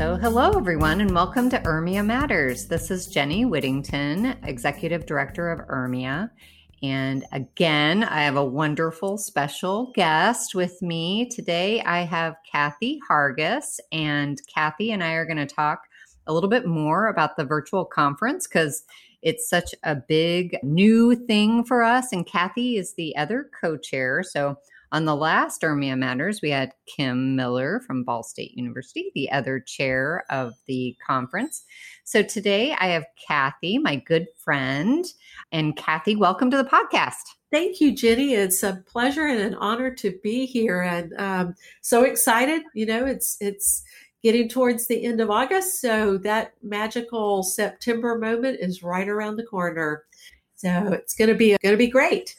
So, hello everyone, and welcome to URMIA Matters. This is Jenny Whittington, Executive Director of URMIA. And again, I have a wonderful special guest with me today. I have Kathy Hargis, and Kathy and I are going to talk a little bit more about the virtual conference because it's such a big new thing for us. And Kathy is the other co chair. So, on the last URMIA Matters, we had Kim Miller from Ball State University, the other chair of the conference. So today I have Kathy, my good friend. And Kathy, welcome to the podcast. Thank you, Jenny. It's a pleasure and an honor to be here, and um, so excited. You know, it's it's getting towards the end of August, so that magical September moment is right around the corner. So it's going to be going to be great.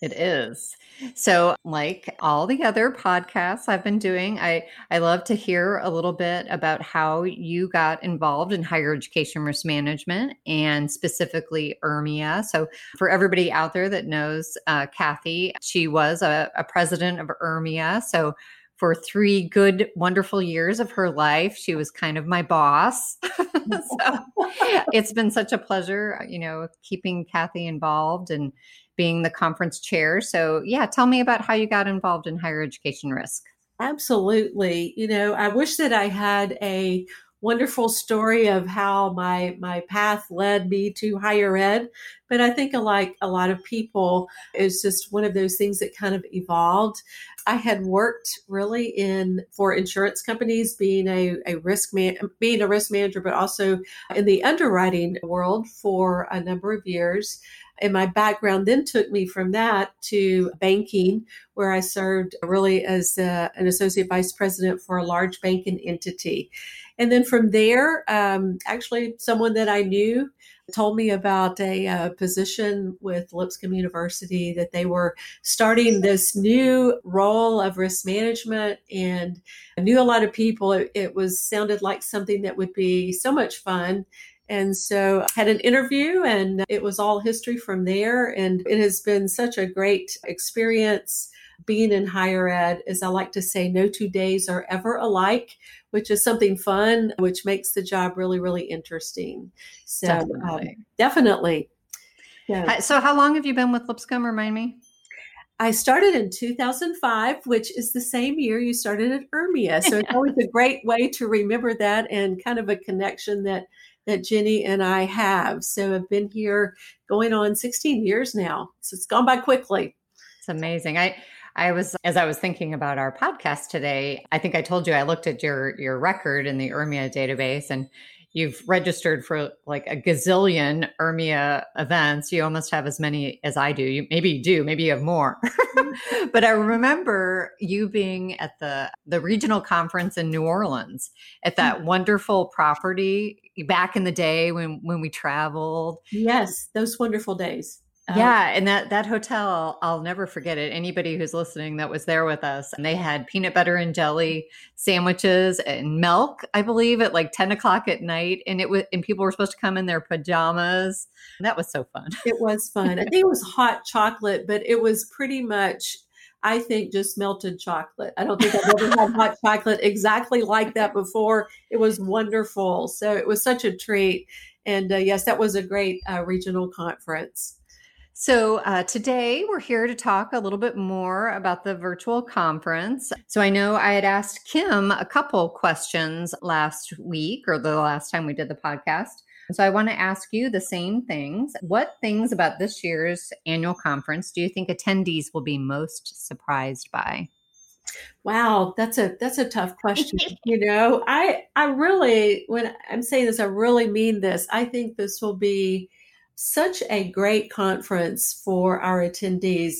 It is. So, like all the other podcasts I've been doing, I, I love to hear a little bit about how you got involved in higher education risk management and specifically URMIA. So, for everybody out there that knows uh, Kathy, she was a, a president of URMIA. So, for three good, wonderful years of her life. She was kind of my boss. so it's been such a pleasure, uh, you know, keeping Kathy involved and being the conference chair. So, yeah, tell me about how you got involved in higher education risk. Absolutely. You know, I wish that I had a wonderful story of how my my path led me to higher ed but i think like a lot of people it's just one of those things that kind of evolved i had worked really in for insurance companies being a, a risk man being a risk manager but also in the underwriting world for a number of years and my background then took me from that to banking, where I served really as a, an associate vice president for a large banking entity. And then from there, um, actually, someone that I knew told me about a, a, position with Lipscomb University that they were starting this new role of risk management, and I knew a lot of people. It, it was sounded like something that would be so much fun. And so I had an interview and it was all history from there. And it has been such a great experience being in higher ed. As I like to say, no two days are ever alike, which is something fun, which makes the job really, really interesting. So definitely. Um, definitely. Yeah. So how long have you been with Lipscomb? Remind me. I started in 2005, which is the same year you started at URMIA. So it's always a great way to remember that and kind of a connection that that Jenny and I have. So I've been here going on 16 years now. So it's gone by quickly. It's amazing. I I was as I was thinking about our podcast today, I think I told you I looked at your your record in the URMIA database and you've registered for like a gazillion URMIA events. You almost have as many as I do. You maybe you do, maybe you have more. but I remember you being at the the regional conference in New Orleans at that mm-hmm. wonderful property back in the day when when we traveled. Yes, those wonderful days. Uh, yeah, and that that hotel, I'll never forget it. Anybody who's listening that was there with us, and they had peanut butter and jelly sandwiches and milk, I believe, at like ten o'clock at night, and it was and people were supposed to come in their pajamas. That was so fun. It was fun. I think it was hot chocolate, but it was pretty much I think just melted chocolate. I don't think I've ever had hot chocolate exactly like that before. It was wonderful. So it was such a treat. And uh, yes, that was a great uh, regional conference. So, uh, today we're here to talk a little bit more about the virtual conference. So, I know I had asked Kim a couple questions last week or the last time we did the podcast. So, I want to ask you the same things. What things about this year's annual conference do you think attendees will be most surprised by? Wow, that's a that's a tough question. you know, I I really when I'm saying this, I really mean this. I think this will be such a great conference for our attendees.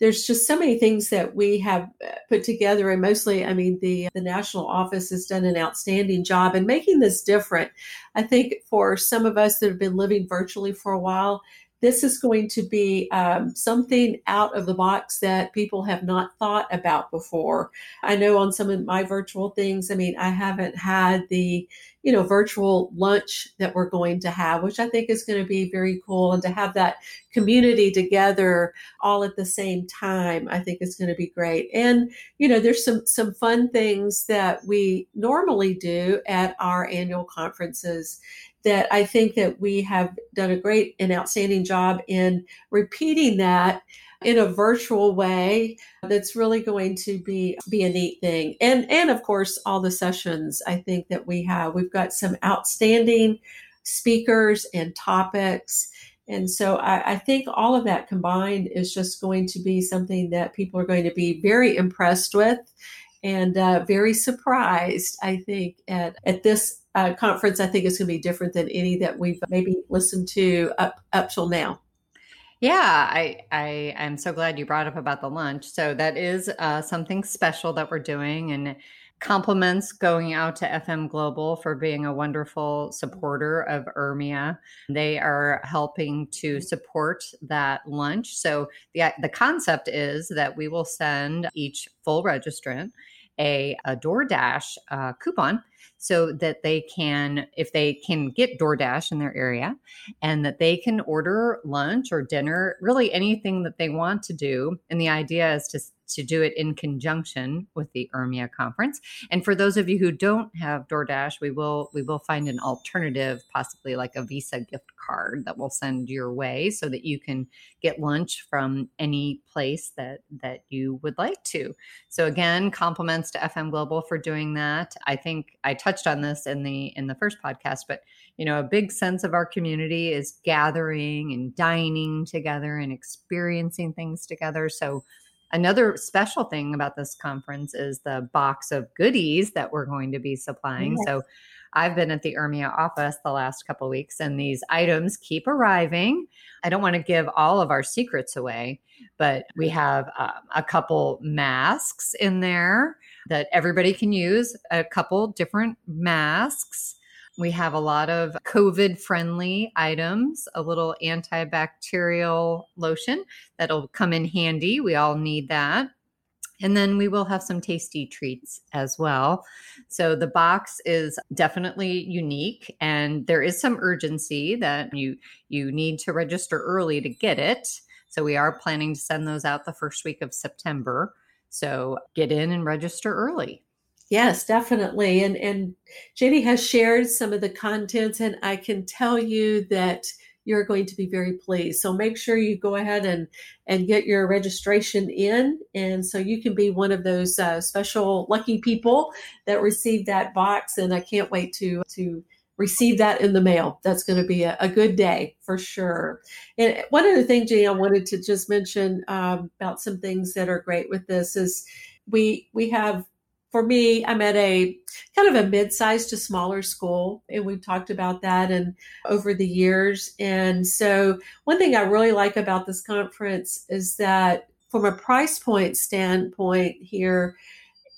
There's just so many things that we have uh, put together, and mostly, I mean, the the national office has done an outstanding job in making this different. I think for some of us that have been living virtually for a while, this is going to be um, something out of the box that people have not thought about before. I know on some of my virtual things, I mean, I haven't had the you know virtual lunch that we're going to have which i think is going to be very cool and to have that community together all at the same time i think is going to be great. And you know there's some some fun things that we normally do at our annual conferences that I think that we have done a great and outstanding job in repeating that in a virtual way that's really going to be be a neat thing and and of course all the sessions i think that we have we've got some outstanding speakers and topics and so I, I, think all of that combined is just going to be something that people are going to be very impressed with and uh, very surprised, I think, at, at this uh, conference. I think it's going to be different than any that we've maybe listened to up, up till now. Yeah, I, I I'm so glad you brought up about the lunch. So that is uh, something special that we're doing, and compliments going out to FM Global for being a wonderful supporter of URMIA. They are helping to support that lunch. So the the concept is that we will send each full registrant a, a DoorDash uh, coupon so that they can, if they can get DoorDash in their area, and that they can order lunch or dinner, really anything that they want to do. And the idea is to to do it in conjunction with the URMIA conference. And for those of you who don't have DoorDash, we will we will find an alternative, possibly like a Visa gift card that we'll send your way so that you can get lunch from any place that that you would like to. So again, compliments to FM Global for doing that. I think I touched on this in the in the first podcast, but you know, a big sense of our community is gathering and dining together and experiencing things together. So Another special thing about this conference is the box of goodies that we're going to be supplying. Yes. So I've been at the URMIA office the last couple weeks and these items keep arriving. I don't want to give all of our secrets away, but we have uh, a couple masks in there that everybody can use, a couple different masks we have a lot of COVID friendly items, a little antibacterial lotion that'll come in handy. We all need that. And then we will have some tasty treats as well. So the box is definitely unique and there is some urgency that you you need to register early to get it. So we are planning to send those out the first week of September. So get in and register early. Yes, definitely. And and Jenny has shared some of the contents, and I can tell you that you're going to be very pleased. So make sure you go ahead and and get your registration in, and so you can be one of those uh, special lucky people that receive that box. And I can't wait to to receive that in the mail. That's going to be a, a good day for sure. And one other thing, Jenny, I wanted to just mention um, about some things that are great with this is we we have for me, I'm at a kind of a mid-sized to smaller school, and we've talked about that and over the years. And so, one thing I really like about this conference is that, from a price point standpoint, here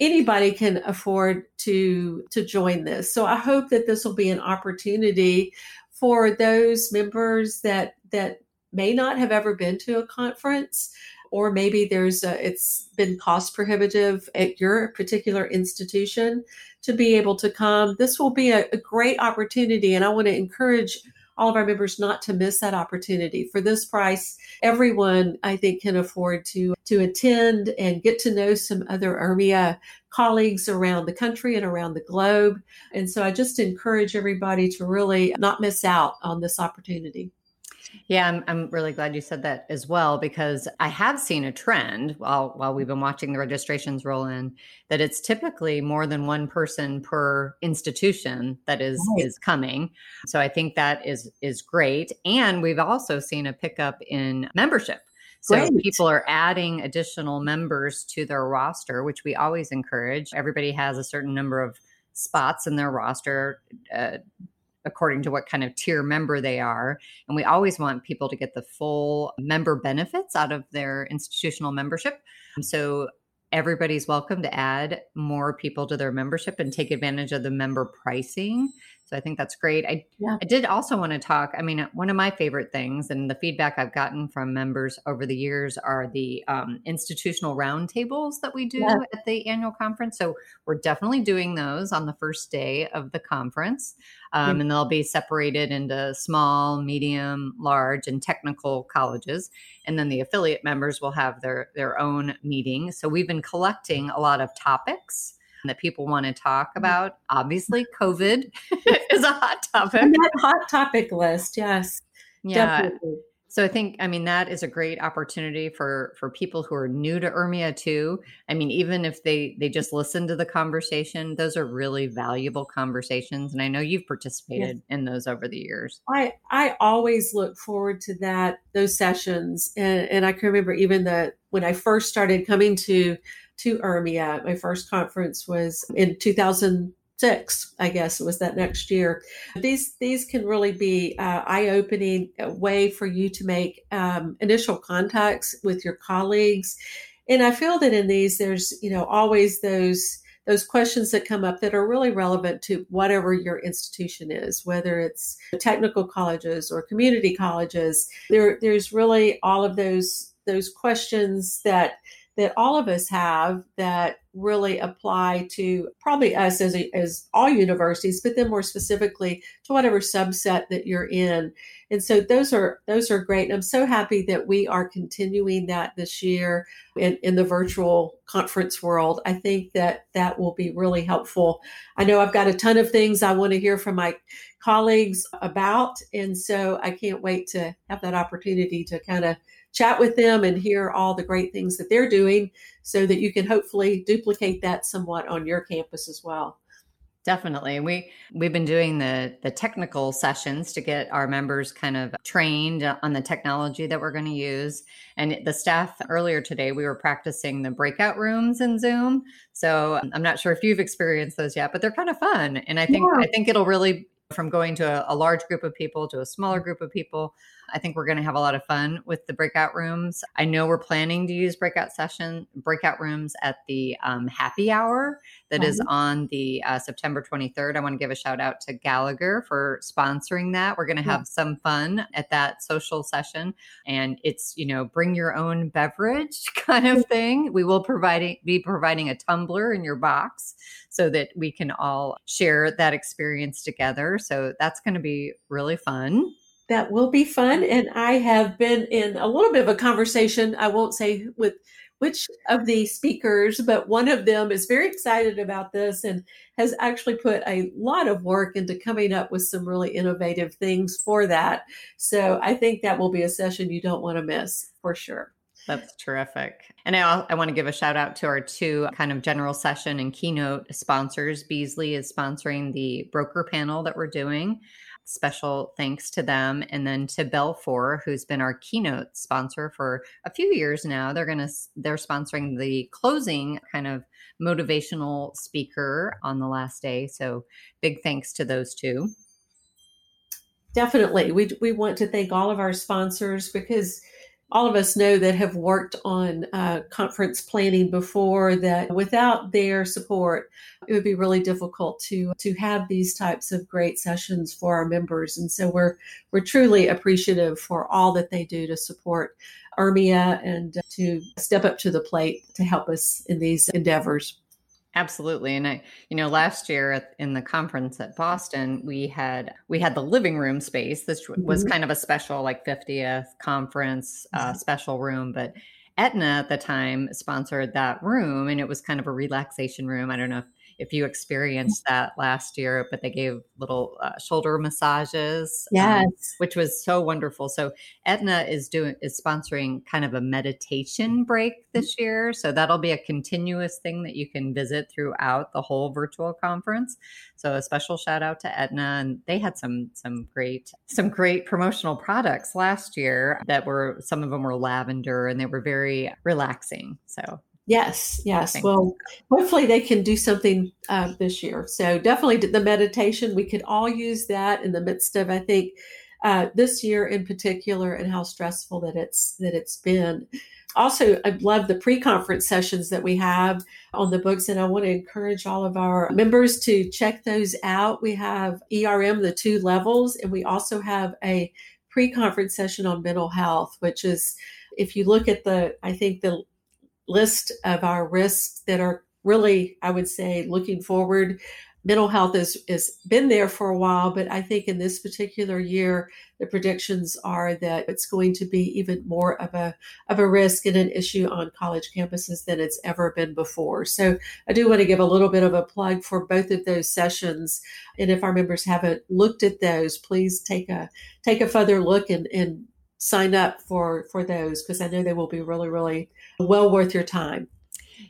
anybody can afford to to join this. So I hope that this will be an opportunity for those members that that may not have ever been to a conference or maybe there's a, it's been cost prohibitive at your particular institution to be able to come. This will be a, a great opportunity, and I want to encourage all of our members not to miss that opportunity. For this price, everyone I think can afford to to attend and get to know some other URMIA colleagues around the country and around the globe. And so I just encourage everybody to really not miss out on this opportunity. Yeah, I'm, I'm really glad you said that as well because I have seen a trend while while we've been watching the registrations roll in that it's typically more than one person per institution that is right. is coming. So I think that is is great, and we've also seen a pickup in membership. So Great. people are adding additional members to their roster, which we always encourage. Everybody has a certain number of spots in their roster. Uh, according to what kind of tier member they are. And we always want people to get the full member benefits out of their institutional membership. So everybody's welcome to add more people to their membership and take advantage of the member pricing. So I think that's great. I, yeah. I did also want to talk. I mean, one of my favorite things and the feedback I've gotten from members over the years are the um, institutional roundtables that we do yeah. at the annual conference. So we're definitely doing those on the first day of the conference. Um, mm-hmm. And they'll be separated into small, medium, large, and technical colleges. And then the affiliate members will have their, their own meeting. So we've been collecting a lot of topics that people want to talk mm-hmm. about. Obviously, COVID is a hot topic. That hot topic list, yes. Yeah. Definitely. So I think I mean that is a great opportunity for for people who are new to URMIA too. I mean even if they they just listen to the conversation, those are really valuable conversations and I know you've participated yes. in those over the years. I I always look forward to that those sessions and and I can remember even the when I first started coming to to URMIA, My first conference was in 2006, I guess it was that next year. These these can really be uh, eye opening way for you to make um, initial contacts with your colleagues. And I feel that in these, there's you know always those those questions that come up that are really relevant to whatever your institution is, whether it's technical colleges or community colleges. There, there's really all of those those questions that that all of us have that really apply to probably us as, a, as all universities, but then more specifically to whatever subset that you're in. And so those are those are great. And I'm so happy that we are continuing that this year in, in the virtual conference world. I think that that will be really helpful. I know I've got a ton of things I want to hear from my colleagues about. And so I can't wait to have that opportunity to kind of chat with them and hear all the great things that they're doing so that you can hopefully duplicate that somewhat on your campus as well. Definitely. We we've been doing the the technical sessions to get our members kind of trained on the technology that we're going to use. And the staff earlier today we were practicing the breakout rooms in Zoom. So um, I'm not sure if you've experienced those yet, but they're kind of fun. And I think yeah. I think it'll really from going to a, a, large group of people to a smaller group of people. I think we're going to have a lot of fun with the breakout rooms. I know we're planning to use breakout session, breakout rooms at the um, happy hour that mm-hmm. is on the uh, September 23rd. I want to give a shout out to Gallagher for sponsoring that. We're going to have mm-hmm. some fun at that social session, and it's you know bring your own beverage kind of thing. We will providing be providing a tumbler in your box so that we can all share that experience together. So that's going to be really fun that will be fun. And I have been in a little bit of a conversation. I won't say with which of the speakers, but one of them is very excited about this and has actually put a lot of work into coming up with some really innovative things for that. So I think that will be a session you don't want to miss for sure. That's terrific. And I, I want to give a shout out to our two kind of general session and keynote sponsors. Beazley is sponsoring the broker panel that we're doing special thanks to them. And then to Belfor who's been our keynote sponsor for a few years now they're going to they're sponsoring the closing kind of motivational speaker on the last day. So big thanks to those two. Definitely. We, we want to thank all of our sponsors because all of us know that have worked on uh, conference planning before that without their support it would be really difficult to to have these types of great sessions for our members. And so we're we're truly appreciative for all that they do to support Urmia and to step up to the plate to help us in these endeavors Absolutely. And I, you know, last year at, in the conference at Boston, we had we had the living room space. This was mm-hmm. kind of a special like 50th conference uh, mm-hmm. special room, but Aetna at the time sponsored that room and it was kind of a relaxation room. I don't know if if you experienced that last year, but they gave little uh, shoulder massages. Um, yes. Um, which was so wonderful. So Aetna is doing, is sponsoring kind of a meditation break this year. So that'll be a continuous thing that you can visit throughout the whole virtual conference. So a special shout out to Aetna. And they had some, some great, some great promotional products last year that were, some of them were lavender and they were very relaxing. So Yes, yes. Well, hopefully they can do something uh, this year. So definitely the meditation, we could all use that in the midst of, I think, uh, this year in particular, and how stressful that it's that it's been. also, I love the pre conference sessions that we have on the books, and I want to encourage all of our members to check those out. We have ERM, the two levels, and we also have a pre conference session on mental health, which is, if you look at the, I think the list of our risks that are really, I would say, looking forward mental health has has been there for a while, but I think in this particular year, the predictions are that it's going to be even more of a of a risk and an issue on college campuses than it's ever been before. So I do want to give a little bit of a plug for both of those sessions. And if our members haven't looked at those, please take a take a further look and, and sign up for for those because I know they will be really really well worth your time.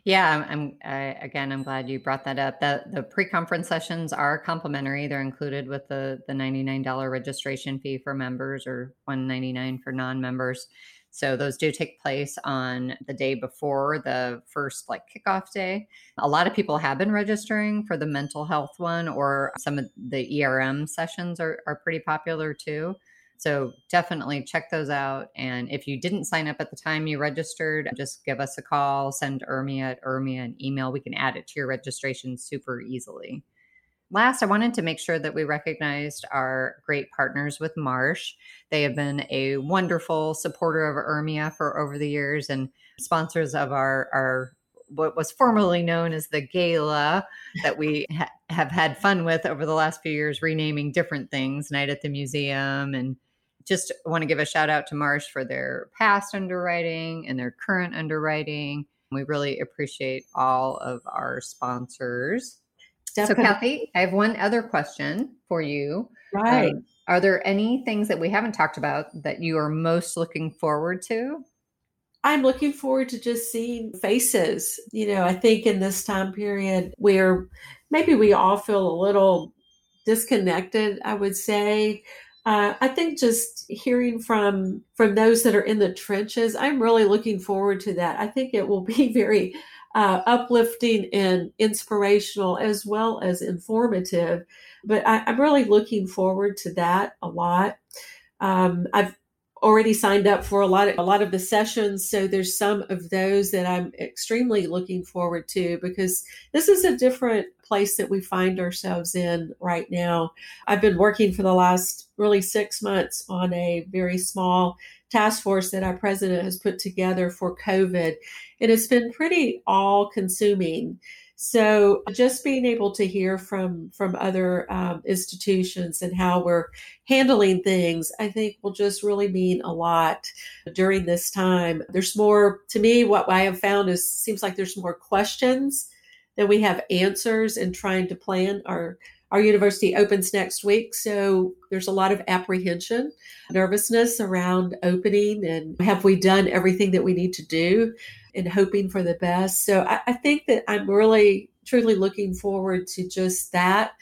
Yeah, I'm, I, again. I'm glad you brought that up. That the pre-conference sessions are complimentary. They're included with the the ninety nine dollar registration fee for members or one ninety nine for non members. So those do take place on the day before the first like kickoff day. A lot of people have been registering for the mental health one, or some of the ERM sessions are, are pretty popular too. So definitely check those out. And if you didn't sign up at the time you registered, just give us a call, send Urmia at Urmia an email. We can add it to your registration super easily. Last, I wanted to make sure that we recognized our great partners with Marsh. They have been a wonderful supporter of Urmia for over the years and sponsors of our, our what was formerly known as the gala that we ha- have had fun with over the last few years, renaming different things, Night at the Museum and just want to give a shout out to Marsh for their past underwriting and their current underwriting. We really appreciate all of our sponsors. Definitely. So, Kathy, I have one other question for you. Right. Um, are there any things that we haven't talked about that you are most looking forward to? I'm looking forward to just seeing faces. You know, I think in this time period where maybe we all feel a little disconnected, I would say uh, I think just hearing from from those that are in the trenches, I'm really looking forward to that. I think it will be very uh, uplifting and inspirational as well as informative. But I, am really looking forward to that a lot. Um, I've already signed up for a lot of a lot of the sessions. So there's some of those that i'm extremely looking forward to because this is a different place that we find ourselves in right now. I've been working for the last really six months on a very small task force that our president has put together for covid and it's been pretty all consuming so just being able to hear from from other um, institutions and how we're handling things, I think will just really mean a lot during this time. There's more to me. What I have found is seems like there's more questions than we have answers in trying to plan our our university opens next week, so there's a lot of apprehension, nervousness around opening, and have we done everything that we need to do? And hoping for the best. So I, I think that I'm really, truly looking forward to just that,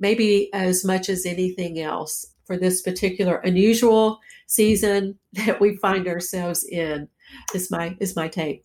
maybe as much as anything else for this particular unusual season that we find ourselves in. Is my is my take.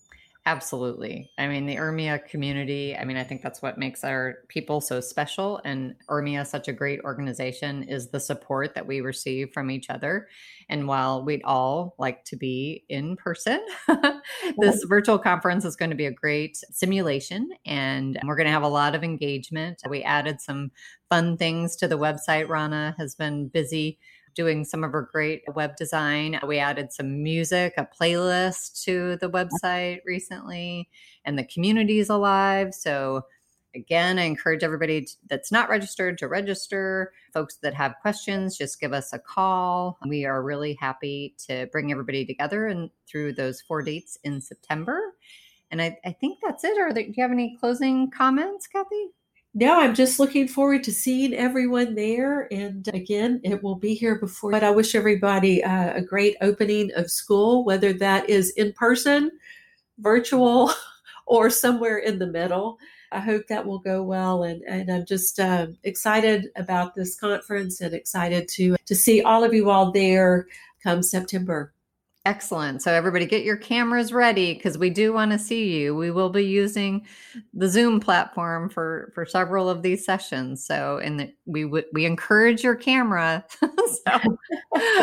Absolutely. I mean, the URMIA community, I mean, I think that's what makes our people so special. And URMIA such a great organization, is the support that we receive from each other. And while we'd all like to be in person, this virtual conference is going to be a great simulation and we're going to have a lot of engagement. We added some fun things to the website. Rana has been busy doing some of her great web design. We added some music, a playlist to the website recently, and the community is alive. So, again, I encourage everybody that's not registered to register. Folks that have questions, just give us a call. We are really happy to bring everybody together and through those four dates in September. And I, I think that's it. Are there, do you have any closing comments, Kathy? No, I'm just looking forward to seeing everyone there. And again, it will be here before. But I wish everybody uh, a great opening of school, whether that is in person, virtual, or somewhere in the middle. I hope that will go well. And, and I'm just uh, excited about this conference and excited to, to see all of you all there come September. Excellent. So everybody get your cameras ready because we do want to see you. We will be using the Zoom platform for for several of these sessions. So and the, we would we encourage your camera. so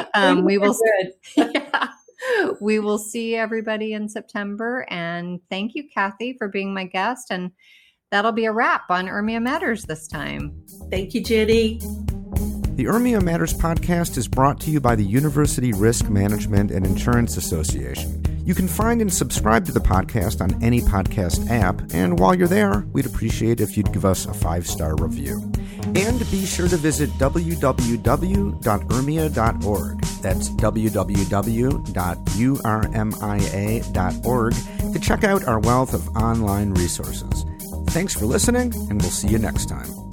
um, we will yeah. we will see everybody in September. And thank you, Kathy, for being my guest. And that'll be a wrap on Urmia Matters this time. Thank you, Jenny. The Urmia Matters podcast is brought to you by the University Risk Management and Insurance Association. You can find and subscribe to the podcast on any podcast app, and while you're there, we'd appreciate if you'd give us a five star review. And be sure to visit www.urmia.org. That's www.urmia.org to check out our wealth of online resources. Thanks for listening, and we'll see you next time.